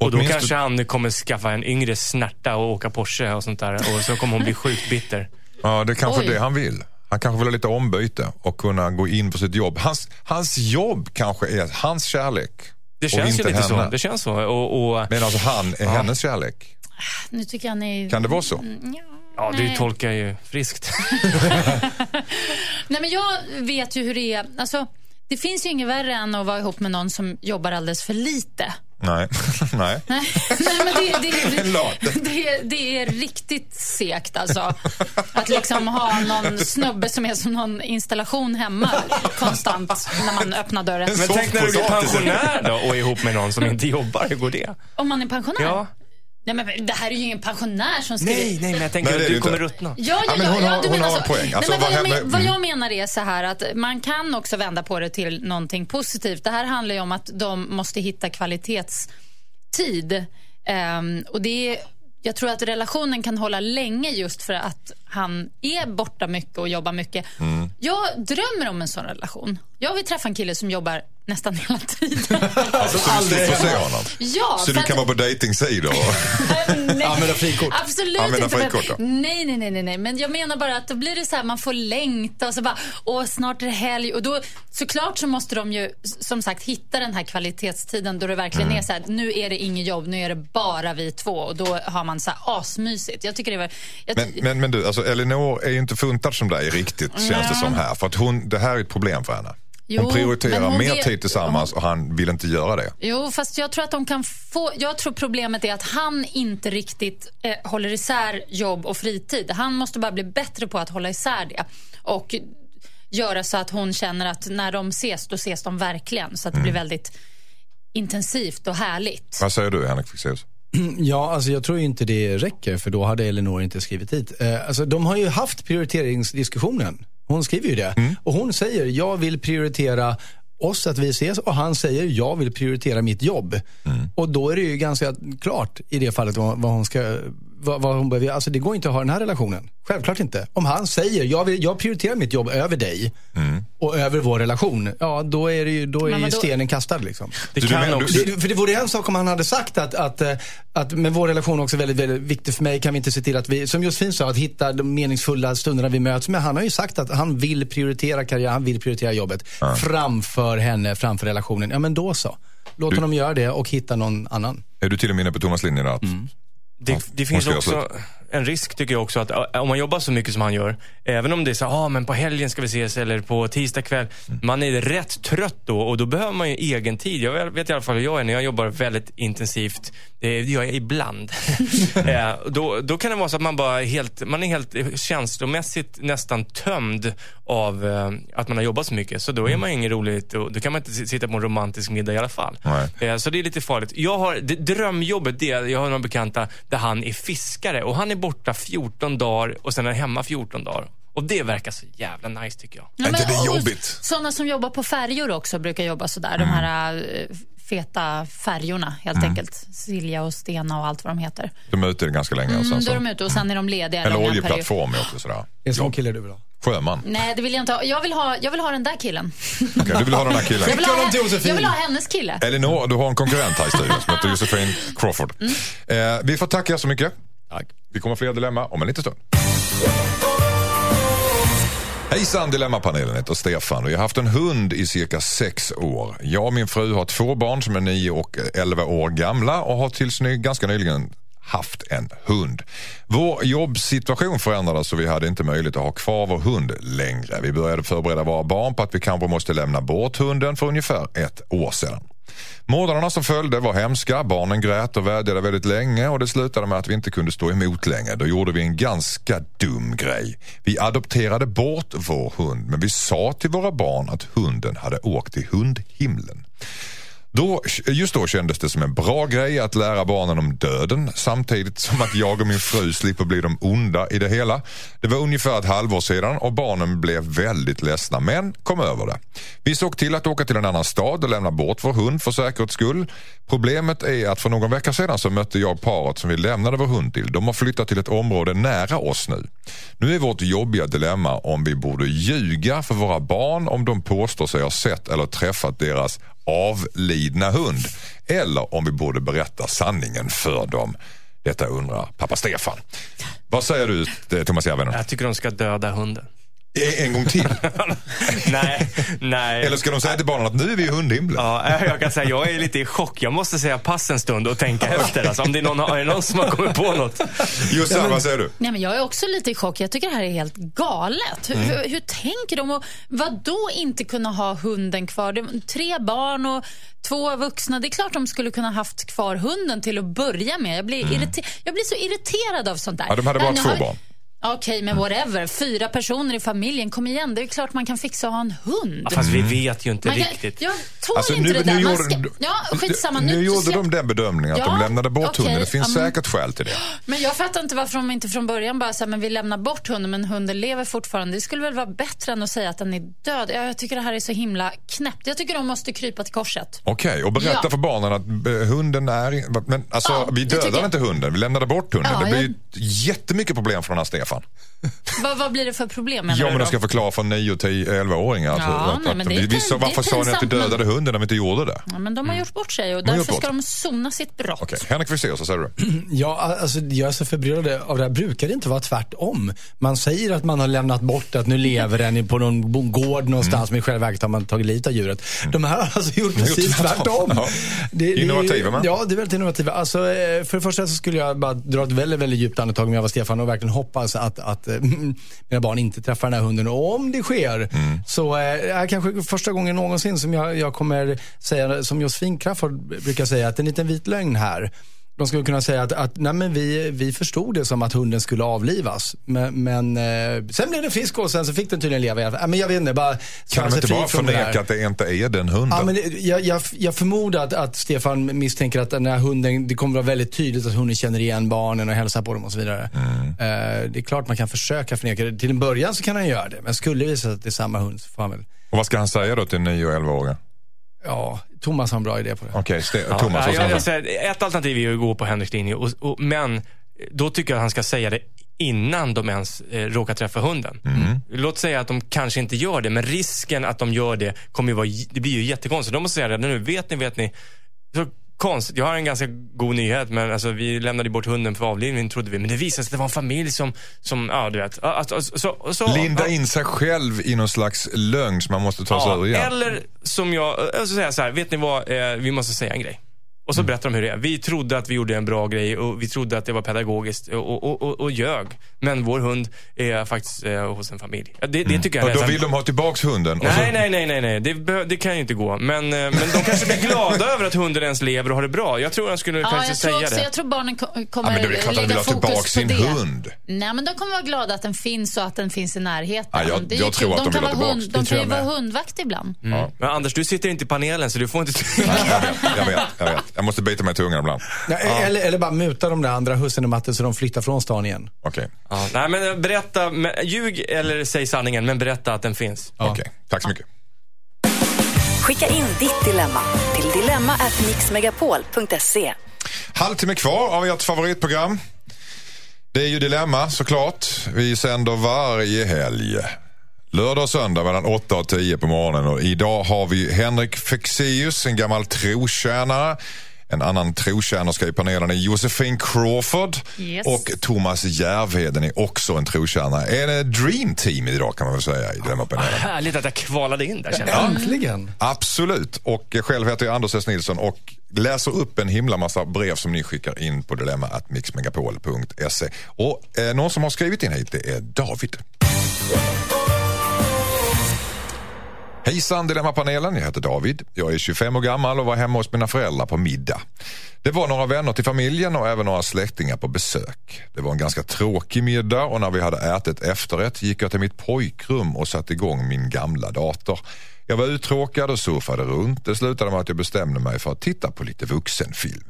Och då Mm. Kanske han kommer skaffa en yngre snärta och åka Porsche och sånt där. Och så kommer hon bli sjukt bitter. Ja, det är kanske Oj. det han vill. Han kanske vill ha lite ombyte och kunna gå in på sitt jobb. Hans, hans jobb kanske är hans kärlek. Det känns ju inte lite så. henne. Det känns så. Och, och, Men alltså han är hennes kärlek. Nu tycker jag ni... Kan det vara så? ja, du Nej. tolkar ju friskt. Nej, men jag vet ju hur det är. Alltså, det finns ju inget värre än att vara ihop med någon som jobbar alldeles för lite. Nej. Nej. Nej, men det, det, det, det, det är riktigt segt alltså. Att liksom ha någon snubbe som är som någon installation hemma konstant när man öppnar dörren. Men tänk när du blir pensionär då och är ihop med någon som inte jobbar. Hur går det? Om man är pensionär? Ja. Nej, men det här är ju ingen pensionär som skriver... Nej, nej, men jag tänker Nej, att det du kommer ruttna. Ja, ja, Ja, ja, hon ja, har- du hon menar har en så. poäng. Alltså, Nej, men vad, vad jag men, vad mm. jag menar är så här att man kan också vända på det till någonting positivt. Det här handlar ju om att de måste hitta kvalitetstid. Ehm, och det är, jag tror att relationen kan hålla länge just för att han är borta mycket och jobbar mycket. Mm. Jag drömmer om en sån relation. Jag vill träffa en kille som jobbar nästan hela tiden. Alltså, så du slipper se honom? Ja, Så för du att- kan vara på dejtingsidor? Nej, Använda frikort. Absolut Använda inte. frikort, ja. nej, nej, nej, nej, nej. Men jag menar bara att då blir det så här, man får längta och så bara, åh, snart är det helg. Och då, såklart så måste de ju, som sagt, hitta den här kvalitetstiden då det verkligen Mm. är så här, nu är det inget jobb, nu är det bara vi två. Och då har man så här asmysigt. Jag tycker det var... Jag, Men, men, men du, alltså Elinor är ju inte funtad som dig riktigt, känns det som här. För att hon, det här är ett problem för henne. Jo, hon prioriterar hon mer vet- tid tillsammans och han vill inte göra det. Jo, fast jag tror att de kan få... Jag tror problemet är att han inte riktigt eh, håller isär jobb och fritid. Han måste bara bli bättre på att hålla isär det. Och göra så att hon känner att när de ses, då ses de verkligen. Så att det blir väldigt intensivt och härligt. Vad säger du Henrik Fexeus? Ja, alltså jag tror inte det räcker för då hade Elinor inte skrivit hit. Eh, alltså, de har ju haft prioriteringsdiskussionen. Hon skriver ju det. Och hon säger, jag vill prioritera oss att vi ses och han säger, jag vill prioritera mitt jobb. Och då är det ju ganska klart i det fallet vad, vad hon ska, vad, vad hon behöver, alltså det går inte att ha den här relationen. Självklart inte. Om han säger, jag, vill, jag prioriterar mitt jobb över dig och över vår relation, ja då är, det ju, då är stenen kastad liksom. Det du kan menar- också... Det, för det vore en sak om han hade sagt att, att, eh, att men vår relation är också väldigt, väldigt viktig för mig. Kan vi inte se till att vi, som Josefin sa, att hitta de meningsfulla stunderna vi möts. Men han har ju sagt att han vill prioritera karriär, han vill prioritera jobbet framför henne, framför relationen. Ja men då så. Låt Du- honom göra det och hitta någon annan. Är du till och med inne på Thomas linje? Att, Det, det finns också en risk tycker jag också att om man jobbar så mycket som han gör, även om det är så ah, men på helgen ska vi ses eller på tisdag kväll. Man är rätt trött då och då behöver man ju egen tid. Jag vet i alla fall hur jag är när jag jobbar väldigt intensivt. Det gör jag ibland. Eh, då, då kan det vara så att man bara är helt, man är helt känslomässigt nästan tömd av eh, att man har jobbat så mycket. Så då är man ju inget roligt och då kan man inte sitta på en romantisk middag i alla fall. Nej. Eh, Så det är lite farligt. Jag har, det, drömjobbet, det är, jag har några bekanta där han är fiskare och han är borta 14 dagar och sen är han hemma 14 dagar. Och det verkar så jävla nice tycker jag. Är inte det jobbigt? Sådana som jobbar på färjor också brukar jobba sådär. De här eh, feta färjorna helt enkelt. Silja och Stena och allt vad de heter. de är ute ganska länge och sen Mm, då är de ute och sen är de lediga. Eller oljeplattform är också sådär. Det är en sån kille du vill ha. Sjöman. Nej, det vill jag inte ha. Jag vill ha, jag vill ha den där killen. Okej, du vill ha den här killen. Jag vill, ha, jag vill ha hennes kille. Elinor, du har en konkurrent här i studion som heter Josefin Crawford. Mm. Eh, vi får tacka så mycket. Tack. Vi kommer fler dilemma om en liten stund. Hejsan Dilemmapanelen heter Stefan och jag har haft en hund i cirka sex år. Jag och min fru har två barn som är nio och 11 år gamla och har tills ny, ganska nyligen haft en hund. Vår jobbsituation förändrades så vi hade inte möjlighet att ha kvar vår hund längre. Vi började förbereda våra barn på att vi kanske måste lämna bort hunden för ungefär ett år sedan. Månaderna som följde var hemska. Barnen grät och vädjade väldigt länge och det slutade med att vi inte kunde stå emot längre. Då gjorde vi en ganska dum grej. Vi adopterade bort vår hund men vi sa till våra barn att hunden hade åkt till hundhimlen. Då, just då kändes det som en bra grej att lära barnen om döden samtidigt som att jag och min fru slipper bli de onda i det hela. Det var ungefär ett halvår sedan och barnen blev väldigt ledsna men kom över det. Vi såg till att åka till en annan stad och lämna bort vår hund för säkerhets skull. Problemet är att för någon vecka sedan så mötte jag paret som vi lämnade vår hund till. De har flyttat till ett område nära oss nu. Nu är vårt jobbiga dilemma om vi borde ljuga för våra barn om de påstår sig ha sett eller träffat deras avlidna hund. Eller om vi borde berätta sanningen för dem. Detta undrar pappa Stefan. Vad säger du eh, Thomas Järvheden? Jag tycker de ska döda hunden. En- En gång till? nej, nej. Eller ska de säga till barnen att nu är vi i hundhimlen? Ja, jag kan säga jag är lite i chock. Jag måste säga pass en stund och tänka efter. Alltså, om det är någon, är det någon som har kommit på något. Jossan, vad säger du? Nej, men jag är också lite i chock. Jag tycker det här är helt galet. Hur, Mm. hur, hur tänker de? Och vad då inte kunna ha hunden kvar? Det är tre barn och två vuxna. Det är klart de skulle kunna haft kvar hunden till att börja med. Jag blir, irriter- jag blir så irriterad av sånt där. Mm. Ja, de hade bara Nej, två har- barn. Okej, men whatever. Fyra personer i familjen. Kom igen, det är klart man kan fixa att ha en hund. Ja, fast vi vet ju inte man kan, riktigt. jag tål Alltså, inte nu, det där. nu gjorde, ska, ja, skitsamma. nu, Nu, gjorde släpp- de den bedömningen att Ja, de lämnade bort okej, hunden. Det finns ja, men- säkert skäl till det. Men jag fattar inte varför de inte från början bara sa men vi lämnar bort hunden men hunden lever fortfarande. Det skulle väl vara bättre än att säga att den är död. Ja, Jag tycker det här är så himla knäppt. Jag tycker de måste krypa till korset. Okej, och berätta Ja. för barnen att eh, hunden är... Men alltså, Ja, vi dödade inte hunden, vi lämnade bort hunden. Ja, det blir jag- ju jättemycket problem för den här Stefan. Vad, vad blir det för problem menar Ja, du men de ska förklara för 9, 10, 11-åringar. Alltså, Ja, att, nej, att, men det är vi, varför sa ni att vi pinsamt, men- dödade hunden när vi inte gjorde det? Ja, men de har gjort bort sig och därför ska de sona sitt brott. Okej, Henrik Fexeus, vad säger du? Ja, alltså, jag är så förbryllad av det här. Brukar det inte vara tvärtom? Man säger att man har lämnat bort att nu lever den på någon gård någonstans, men i själva verket har man tagit livet av djuret. De här har alltså gjort precis tvärtom. tvärtom. Ja. Det, det Innovativa, men. Ja, det är väldigt innovativa. Alltså, eh, för det första så skulle jag bara dra ett väldigt, väldigt djupt andetag om jag var Stefan och verkligen hoppas att, att eh, mina barn inte träffar den här hunden. Och om det sker Mm. så eh, är det kanske första gången någonsin som jag, jag kommer säga, som Josefin Crafoord brukar säga, att det är en liten vit lögn här. De skulle kunna säga att, att nej men vi, vi förstod det som att hunden skulle avlivas. Men, men eh, sen blev den frisk och sen så fick den tydligen leva. Ja, Men jag vet inte, bara Kan de inte bara det förneka att det inte är den hunden? Ja, men det, jag, jag, jag förmodar att, att Stefan misstänker att den här hunden, det kommer vara väldigt tydligt att hunden känner igen barnen och hälsar på dem och så vidare. Mm. Eh, det är klart man kan försöka förneka det. Till en början så kan han göra det, men skulle det visa sig att det är samma hund så får han väl, Och vad ska han säga då till 9 och 11-åringar? Ja, Thomas har en bra idé på det. Okej, Ste- Ja, Thomas, vad jag, jag, säga? ett alternativ är ju att gå på Henriks linje, och, och, men då tycker jag att han ska säga det innan de ens eh, råkar träffa hunden. Mm. Låt säga att de kanske inte gör det, men risken att de gör det kommer ju vara, det blir ju jättekonstigt. De måste säga det nu, vet ni, vet ni. Så konstigt, jag har en ganska god nyhet, men alltså, vi lämnade bort hunden för avlivning trodde vi, men det visade sig att det var en familj som, som ja du vet. Alltså, så, så, Linda ja. in sig själv i någon slags lögn som man måste ta sig ur igen. Eller som jag, jag ska säga så här, vet ni vad, eh, vi måste säga en grej. Och så berättar de hur det är. Vi trodde att vi gjorde en bra grej och vi trodde att det var pedagogiskt och, och, och, och ljög. Men vår hund är faktiskt eh, hos en familj. Ja, Det, det tycker jag Och då vill de ha tillbaks hunden. och så- Nej, nej, nej, nej, nej. Det, det kan ju inte gå. Men, eh, men de kanske blir glada över att hunden ens lever och har det bra. Jag tror han skulle Ja, kanske jag tror, säga också, det. jag tror barnen ko- Ja, kommer men det är klart att de vill lägga ha tillbaka fokus på sin det. hund. Nej, men de kommer vara glada att den finns och att den finns i närheten. Ja, jag- jag tror att de kan vill ha vara tillbaks. hund, De tror kan ju vara hundvakt ibland. Mm. Men Anders, du sitter inte i panelen så du får inte... Jag vet, jag vet, jag vet. Jag måste bita mig i tungan ibland. Ja, Eller, eller bara muta de där andra hussen och matten så de flyttar från stan igen. Okej, ja, nej, men berätta. Men, ljug eller säg sanningen, men berätta att den finns. okej. Tack så mycket. Skicka in ditt dilemma till dilemma@mixmegapol.se. Halvtimme kvar av ert favoritprogram. Det är ju Dilemma såklart. Vi sänder varje helg. Lördag och söndag mellan 8 och 10 på morgonen. Och idag har vi Henrik Fexeus, en gammal trotjänare. En annan trotjänerska i panelen är Josefin Crawford. Yes. Och Thomas Järvheden är också en trotjänare. Är det dream team idag kan man väl säga i Dilemmapanelen. Härligt att jag kvalade in där känner jag. Äntligen! Absolut. Och själv heter jag Anders S. Nilsson och läser upp en himla massa brev som ni skickar in på dilemma.mixmegapol.se. Och eh, någon som har skrivit in hit det är David. Hejsan Dilemmapanelen, jag heter David. Jag är 25 år gammal och var hemma hos mina föräldrar på middag. Det var några vänner till familjen och även några släktingar på besök. Det var en ganska tråkig middag och när vi hade ätit efterrätt gick jag till mitt pojkrum och satte igång min gamla dator. Jag var uttråkad och surfade runt. Det slutade med att jag bestämde mig för att titta på lite vuxenfilm.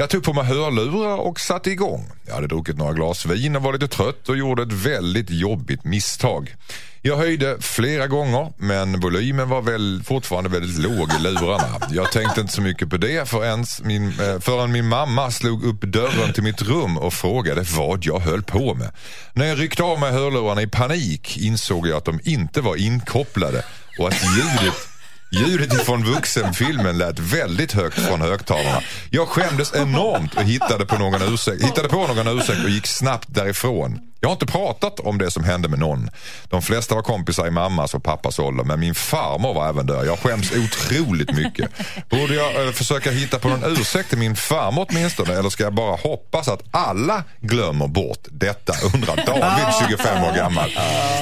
Jag tog på mig hörlurar och satte igång. Jag hade druckit några glas vin och var lite trött och gjorde ett väldigt jobbigt misstag. Jag höjde flera gånger men volymen var väl fortfarande väldigt låg i lurarna. Jag tänkte inte så mycket på det förrän min, eh, förrän min mamma slog upp dörren till mitt rum och frågade vad jag höll på med. När jag ryckte av mig hörlurarna i panik insåg jag att de inte var inkopplade och att ljudet Ljudet ifrån vuxenfilmen lät väldigt högt från högtalarna. Jag skämdes enormt och hittade på någon ursäkt, hittade på någon ursäkt och gick snabbt därifrån. Jag har inte pratat om det som hände med någon. De flesta var kompisar i mammas och pappas ålder men min farmor var även där. Jag skäms otroligt mycket. Borde jag eh, försöka hitta på någon ursäkt till min farmor åtminstone eller ska jag bara hoppas att alla glömmer bort detta undrar David, 25 år gammal.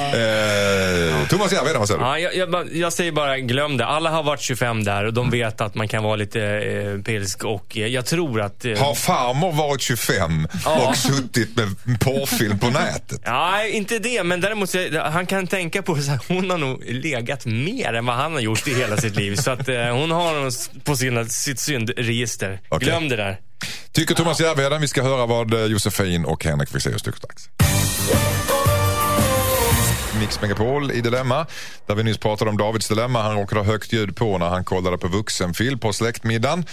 Eh, Thomas Järvheden, vad säger du? Ja, jag, jag, jag säger bara glöm det. Alla har varit 25 där och de vet att man kan vara lite eh, pilsk och eh, jag tror att... Eh, Har farmor varit 25 och suttit med porrfilm på nätet? Nej, inte det. Men däremot, han kan tänka på att hon har nog legat mer än vad han har gjort i hela sitt liv. Så att eh, hon har på sina, sitt syndregister. Okej. Glöm det där. Tycker Thomas Järvheden. Vi ska höra vad eh, Josefin och Henrik Fexeus tycker strax. Mix Megapol i Dilemma, där vi nyss pratade om Davids dilemma. Han råkade ha högt ljud på när han kollade på vuxenfilm på släktmiddagen.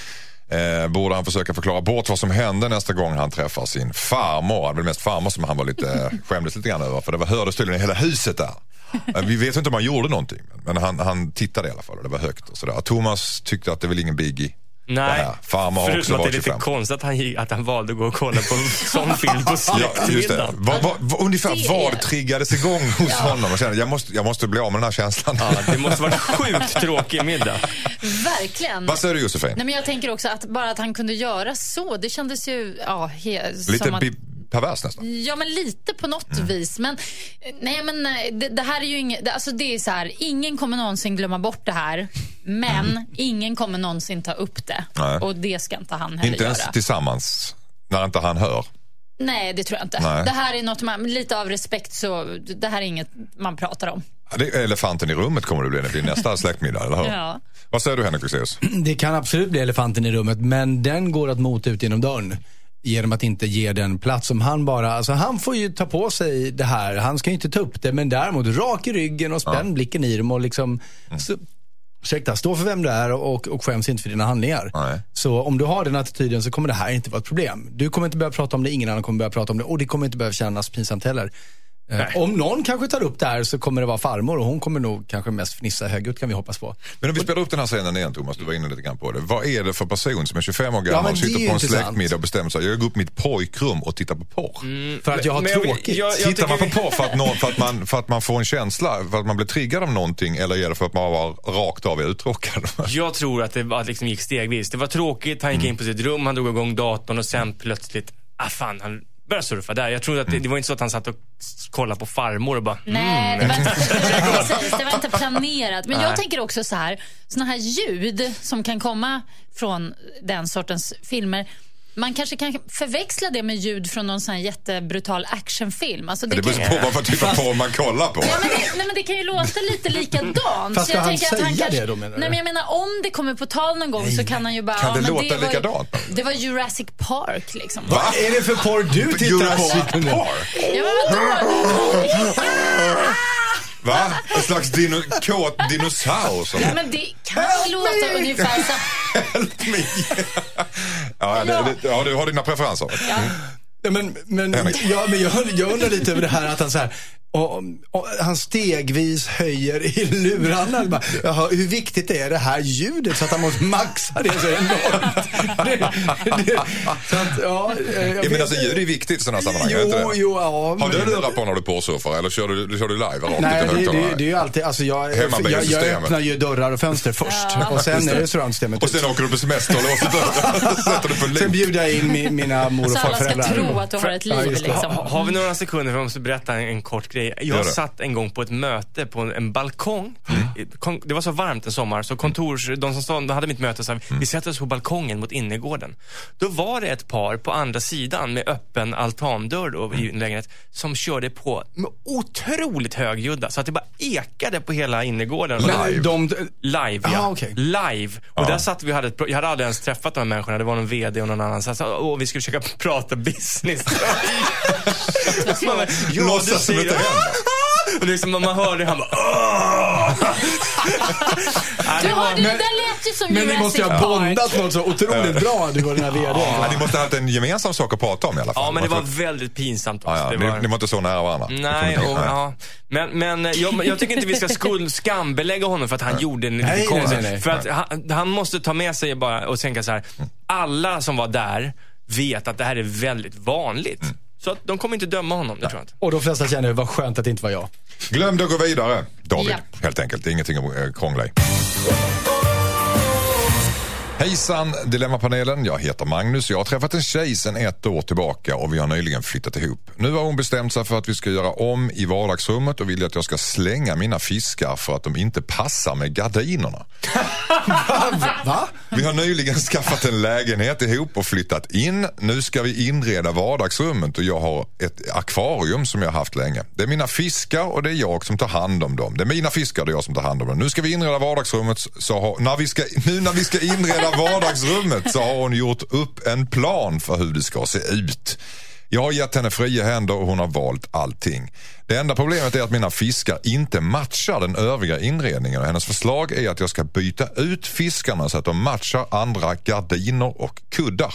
Eh, borde han försöka förklara bort vad som hände nästa gång han träffar sin farmor. Det var mest farmor som han var lite, skämdes lite grann över för det var, hördes tydligen i hela huset där. Eh, Vi vet inte om han gjorde någonting men han, han tittade i alla fall och det var högt. Och sådär. Thomas tyckte att det var ingen biggie. Nej, förutom att det är lite 25. konstigt att han, att han valde att gå och kolla på en sån film på Ja, släktmiddagen. Vad, vad, vad, ungefär Det- vad triggades igång hos honom? Och kände, jag, måste, jag måste bli av med den här känslan. Ja, det måste varit sjukt tråkig middag. Verkligen. Vad säger du Josefin? Nej, men jag tänker också att bara att han kunde göra så, det kändes ju ja, he, Lite som att... pervers nästan. Ja, men lite på något Mm. vis. Men nej, men nej, det, det här är ju inget... det- Alltså det är så här, ingen kommer någonsin glömma bort det här. Men ingen kommer någonsin ta upp det. Mm. Nej. Och det ska inte han heller Inte ens göra. tillsammans, när inte han hör. Nej, det tror jag inte. Nej. Det här är något man, lite av respekt så, det här är inget man pratar om. Det är elefanten i rummet kommer det bli, det blir nästa släktmiddag, eller hur? Ja. Vad säger du Henrik Fexeus? Det kan absolut bli elefanten i rummet, men den går att mota ut genom dörren. Genom att inte ge den plats som han bara, alltså han får ju ta på sig det här. Han ska ju inte ta upp det, men däremot rak i ryggen och spänn blicken i dem och liksom, så, ursäkta, stå för vem du är och, och skäms inte för dina handlingar. Nej. Så om du har den attityden så kommer det här inte vara ett problem. Du kommer inte börja prata om det, ingen annan kommer börja prata om det och det kommer inte behöva kännas pinsamt heller. Eh, Om någon kanske tar upp det här så kommer det vara farmor och hon kommer nog kanske mest fnissa högljutt kan vi hoppas på. Men om vi spelar upp den här scenen igen Thomas, du var inne lite grann på det. Vad är det för person som är 25 år Ja, gammal men och sitter på en släktmiddag och bestämmer sig, jag går upp mitt pojkrum och tittar på porr. För att jag har Men tråkigt. jag- jag Tittar man på porr för att, nå- för, att man, för att man får en känsla, för att man blir triggad av någonting eller är det för att man var rakt av är uttråkad? Jag tror att det bara liksom gick stegvis. Det var tråkigt, han gick in på sitt rum, han drog igång datorn och sen plötsligt, ah fan, han började surfa där. Jag tror att det, det var inte så att han satt och kollade på farmor och bara, Nej, det var, inte, precis, det var inte planerat. Men jag tänker också så här, såna här ljud som kan komma från den sortens filmer. Man kanske kan förväxla det med ljud från någon sån här jättebrutal actionfilm. Alltså det Det beror kan, på vad för typ av porr man kollar på. Ja, men, det, nej, men det kan ju låta lite likadant. Fast ska jag han säga kanske, det då, menar du? Nej, men jag menar om det kommer på tal någon gång så kan han ju bara... Kan det ja, men låta var ju- likadant? Det var Jurassic Park liksom. Va? Vad är det för porr du tittar Jurassic på? Park? Ja, men vadå? Va? En slags dino, kåt dinosaur som... Ja, men det kan låta ungefär så. Help me! Ja, det, det, ja, du har dina preferenser. Ja, men, men, ja, men jag, jag undrar lite över det här att han så här, och, och, han stegvis höjer i lurarna. Bara, Jaha, hur viktigt är det här ljudet så att han måste maxa det så enormt? Det, det, så att, ja, jag Ja, men alltså ljud är viktigt i sådana sammanhang, det inte Jo, det? jo, ja. Har du men- lurar på när du porrsurfar eller kör du, kör du live rakt Nej, det, det, det är ju alltid, alltså jag, jag, jag Hemmabilsystemet. öppnar ju dörrar och fönster först. Och sen är det surroundsystemet. Och sen åker du på semester och låser dörren. Sätter du på Sen bjuder jag in mi, mina mor och Så alla ska farföräldrar. tro att du har ett Ja, liv. liksom. Ha, har vi några sekunder för jag måste berätta en, en kort grej. Gör Jag satt en gång på ett möte på en, en balkong. Mm. Det var så varmt en sommar så kontors, de som stod, de hade mitt möte sa Mm. vi sätter oss på balkongen mot innergården. Då var det ett par på andra sidan med öppen altandörr då, Mm. i en lägenhet som körde på med otroligt högljudda så att det bara ekade på hela innergården. De, Live, Ah, ja. okej. Live. Och där satt vi hade ett, jag hade aldrig ens träffat de här människorna. Det var någon VD och någon annan. Så sa, vi skulle försöka prata business. Låtsas som det. Och liksom, man hörde han bara, Du det har, var, det där lät ju som men ni måste ju ha bondat något så otroligt bra, du och den här VDn. Ja, ni måste ha haft en gemensam sak att prata om i alla fall. ja, men det var väldigt pinsamt. Ja, ja, det ni, var... ni var inte så nära varandra. Det Nej, och, ja. men, men eh, jag, jag tycker inte vi ska skuld, skambelägga honom för att han gjorde en lite Nej, nej, konstigt. nej, nej. För att han, han måste ta med sig bara och tänka så här. Alla som var där vet att det här är väldigt vanligt. Mm. Så att de kommer inte döma honom, det tror jag inte. Och de flesta känner, vad skönt att det inte var jag. Glömde att gå vidare, David. Japp. Helt enkelt. Det är ingenting att eh, krångla i. Hejsan Dilemmapanelen, jag heter Magnus. Jag har träffat en tjej sedan ett år tillbaka och vi har nyligen flyttat ihop. Nu har hon bestämt sig för att vi ska göra om i vardagsrummet och vill att jag ska slänga mina fiskar för att de inte passar med gardinerna. Va? Vi har nyligen skaffat en lägenhet ihop och flyttat in. Nu ska vi inreda vardagsrummet och jag har ett akvarium som jag har haft länge. Det är mina fiskar och det är jag som tar hand om dem. Det är mina fiskar och det är jag som tar hand om dem. Nu ska vi inreda vardagsrummet så har, när vi ska, nu när vi ska inreda vardagsrummet så har hon gjort upp en plan för hur det ska se ut. Jag har gett henne fria händer och hon har valt allting. Det enda problemet är att mina fiskar inte matchar den övriga inredningen och hennes förslag är att jag ska byta ut fiskarna så att de matchar andra gardiner och kuddar.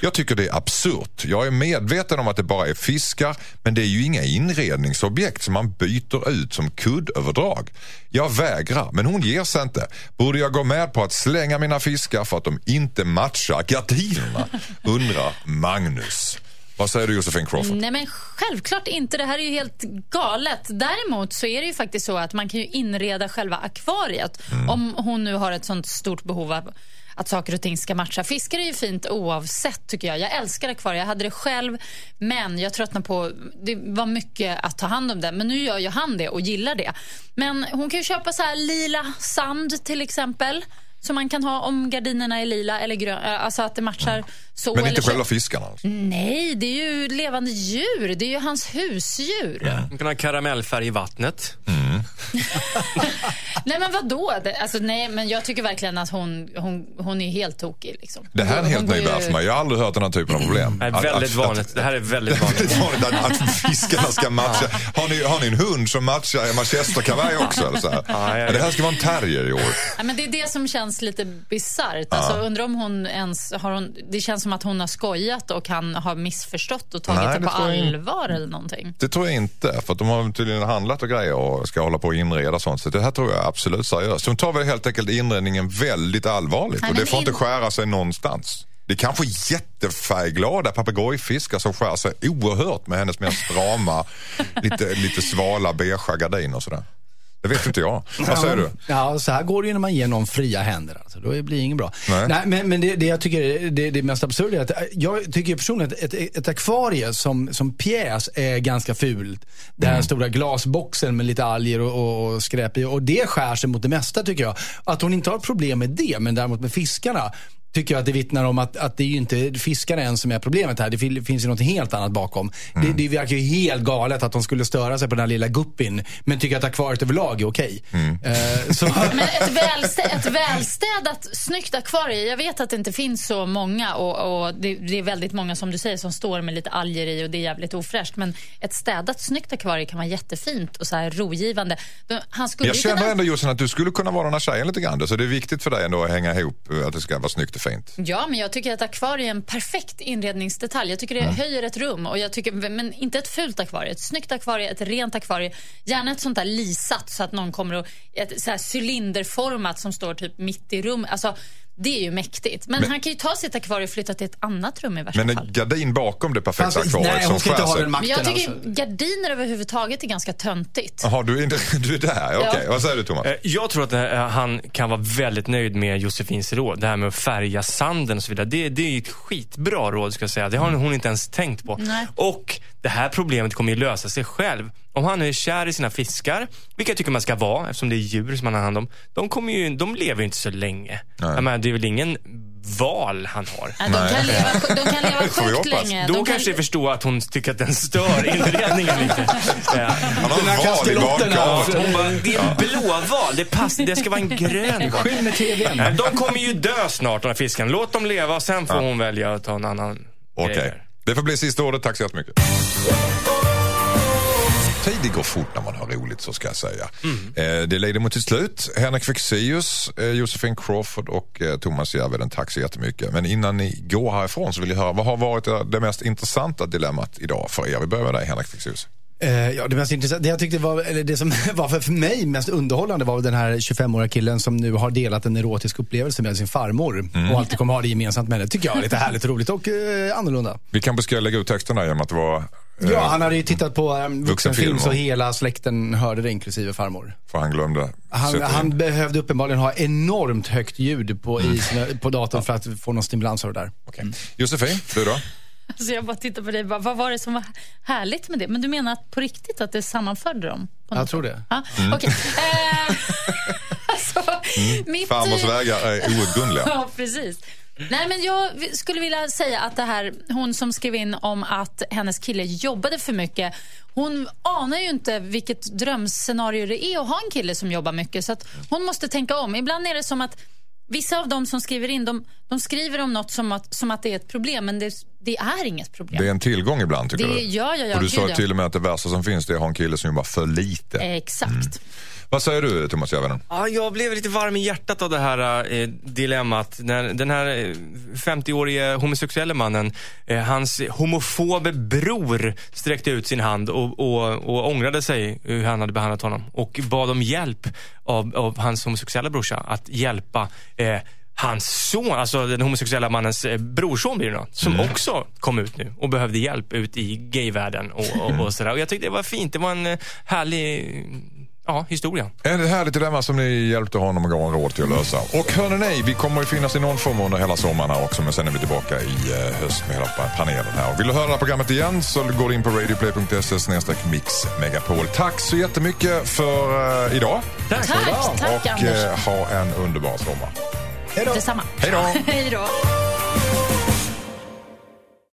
Jag tycker det är absurt. Jag är medveten om att det bara är fiskar men det är ju inga inredningsobjekt som man byter ut som kuddöverdrag. Jag vägrar, men hon ger sig inte. Borde jag gå med på att slänga mina fiskar för att de inte matchar gardinerna? Undrar Magnus. Vad säger du Josefin Crawford? Nej men självklart inte. Det här är ju helt galet. Däremot så är det ju faktiskt så att man kan ju inreda själva akvariet. Om hon nu har ett sånt stort behov av att saker och ting ska matcha. Fiskar är ju fint oavsett tycker jag. Jag älskar akvarier. Jag hade det själv men jag tröttnade på, det var mycket att ta hand om det. Men nu gör ju han det och gillar det. Men hon kan ju köpa så här lila sand till exempel. Som man kan ha om gardinerna är lila eller gröna. Alltså att det matchar så. Men inte eller så- själva fiskarna alltså? Nej, det är ju levande djur. Det är ju hans husdjur. Man kan ha karamellfärg i vattnet. Nej men vadå? Alltså, nej, men jag tycker verkligen att hon, hon, hon är helt tokig. Liksom. Det här är en helt ny ju- värld för mig. Jag har aldrig hört den här typen av problem. Det är Att- väldigt att- vanligt. Det här är väldigt vanligt. Väldigt vanligt att, att fiskarna ska matcha. Har ni, har ni en hund som matchar manchesterkavaj också? Eller så här? Ja, ja, ja. Det här ska vara en terrier i år. Ja, men det är det som känns lite bisarrt. Alltså, undrar om hon ens har hon, Det känns som att hon har skojat och han har missförstått och tagit Nej, det det på allvar eller någonting. Det tror jag inte, för att de har tydligen handlat och grejer och ska hålla på och inreda sånt. Så det här tror jag absolut seriöst. De tar väl helt enkelt inredningen väldigt allvarligt Nej, och det får inte in- skära sig någonstans. Det är kanske jättefärgglada papegojfiskar som skär sig oerhört med hennes mer strama, lite, lite svala beigea gardiner och sådär. Det vet inte jag. Vad säger du? Ja, så här går det ju när man ger någon fria händer. Alltså. Då blir det inget bra. Nej. men men det, det jag tycker är det, det mest absurda är att äh, jag tycker personligen att ett, ett, akvarie som, som pjäs är ganska fult. Den Mm. stora glasboxen med lite alger och, och, och skräp i. Och det skär sig mot det mesta tycker jag. Att hon inte har problem med det, men däremot med fiskarna tycker jag att det vittnar om att, att det är ju inte fiskarna än som är problemet här. Det fin- finns ju något helt annat bakom. Mm. Det, det verkar ju helt galet att de skulle störa sig på den här lilla guppin, men tycker att akvariet överlag är okej. Mm. Så... Men ett, välstä, ett välstädat, snyggt akvarie. Jag vet att det inte finns så många och, och det, det är väldigt många som du säger som står med lite alger i och det är jävligt ofräscht. Men ett städat, snyggt akvarie kan vara jättefint och så här rogivande. De- Han skulle Jag känner kunna... ändå Jossan att du skulle kunna vara den här tjejen lite grann. Så det är viktigt för dig ändå att hänga ihop, att det ska vara snyggt och fint. Ja, men jag tycker att akvarie är en perfekt inredningsdetalj. Jag tycker det höjer ett rum. Och jag tycker, men inte ett fult akvarie. Ett snyggt akvarie, ett rent akvarie. Gärna ett sånt där lisat så att någon kommer och... Ett så cylinderformat som står typ mitt i rummet. Alltså, det är ju mäktigt. Men, han kan ju ta sitt akvarie och flytta till ett annat rum i värsta Men fall. en gardin bakom det perfekta Alltså, akvariet nej, som inte skär ha sig. den Men makten. jag tycker alltså. gardiner överhuvudtaget är ganska töntigt. Jaha, du, inte- du är där. Okej, vad säger du Thomas? Eh, Jag tror att eh, han kan vara väldigt nöjd med Josefins råd. Det här med att färga sanden och så vidare. Det, det är ett skitbra råd ska jag säga. Det har hon inte ens tänkt på. Nej. Och det här problemet kommer ju lösa sig själv. Om han nu är kär i sina fiskar, vilket jag tycker man ska vara eftersom det är djur som han har hand om. De, kommer ju, de lever ju inte så länge. Jag menar, det är väl ingen val han har. Ja, de, kan leva, de kan leva sjukt länge. Då De kan, kanske jag förstår att hon tycker att den stör inredningen lite. Ja. Han har en val i badkaret. Hon bara, det är en blåval. Det, pass, det ska vara en grön val. Med tvn. Nej, De kommer ju dö snart de här fiskarna. Låt dem leva och sen får hon välja att ta en annan Okej, grejer. Det får bli sista ordet. Tack så jättemycket. Tiden går fort när man har roligt så ska jag säga. Eh, det leder mot sitt slut. Henrik Fexeus, eh, Josefin Crawford och eh, Thomas Järvheden, tack så jättemycket. Men innan ni går härifrån så vill jag höra, vad har varit det mest intressanta dilemmat idag för er? Vi börjar med dig Henrik Fexeus. Eh, ja, det mest intressanta, det jag tyckte var, eller det som var för, mig mest underhållande var den här 25-åriga killen som nu har delat en erotisk upplevelse med sin farmor och alltid kommer ha det gemensamt med henne. tycker jag är lite härligt och roligt och eh, annorlunda. Vi kanske ska lägga ut texterna genom att det var eh, Ja, han hade ju tittat på um, vuxenfilm så hela släkten hörde det inklusive farmor. för han glömde Han, han behövde uppenbarligen ha enormt högt ljud på, i sina, på datorn för att få någon stimulans av det där. Okej. Josefin, du då? alltså jag bara tittar på dig bara, vad var det som var härligt med det? Men du menar att på riktigt att det sammanförde dem? På Jag tror det. Ja, okej. Eh, alltså, mitt, Farmors eh, vägar är outgrundliga. Ja, precis. Nej, men jag skulle vilja säga att det här, hon som skrev in om att hennes kille jobbade för mycket. Hon anar ju inte vilket drömscenario det är att ha en kille som jobbar mycket. Så att hon måste tänka om. Ibland är det som att vissa av dem som skriver in, de, de skriver om något som att, som att det är ett problem, men det, det är inget problem. Det är en tillgång ibland tycker Det- du? ja, ja, ja, Och du sa till och med att det värsta som finns det är att ha en kille som jobbar för lite. Exakt. Vad säger du Thomas Järvheden? Ja, jag blev lite varm i hjärtat av det här eh, dilemmat. När den här eh, 50-årige homosexuella mannen, eh, hans homofobe bror sträckte ut sin hand och, och, och ångrade sig hur han hade behandlat honom och bad om hjälp av, av hans homosexuella brorsa att hjälpa eh, hans son, alltså den homosexuella mannens eh, brorson blir det då, som också kom ut nu och behövde hjälp ut i gayvärlden och, och, och sådär. Och jag tyckte det var fint. Det var en eh, härlig ja, historia. Ett härligt dilemma som ni hjälpte honom att gå en råd till att lösa. Och hörni nej, vi kommer ju finnas i någon form under hela sommaren här också men sen är vi tillbaka i eh, höst med hela panelen här. Och vill du höra programmet igen så går du in på radioplay.se mix megapol. Tack så jättemycket för eh, idag. Tack. Tack, tack och Anders. eh, ha en underbar sommar. Hej då. Detsamma. Hej då. Hej då.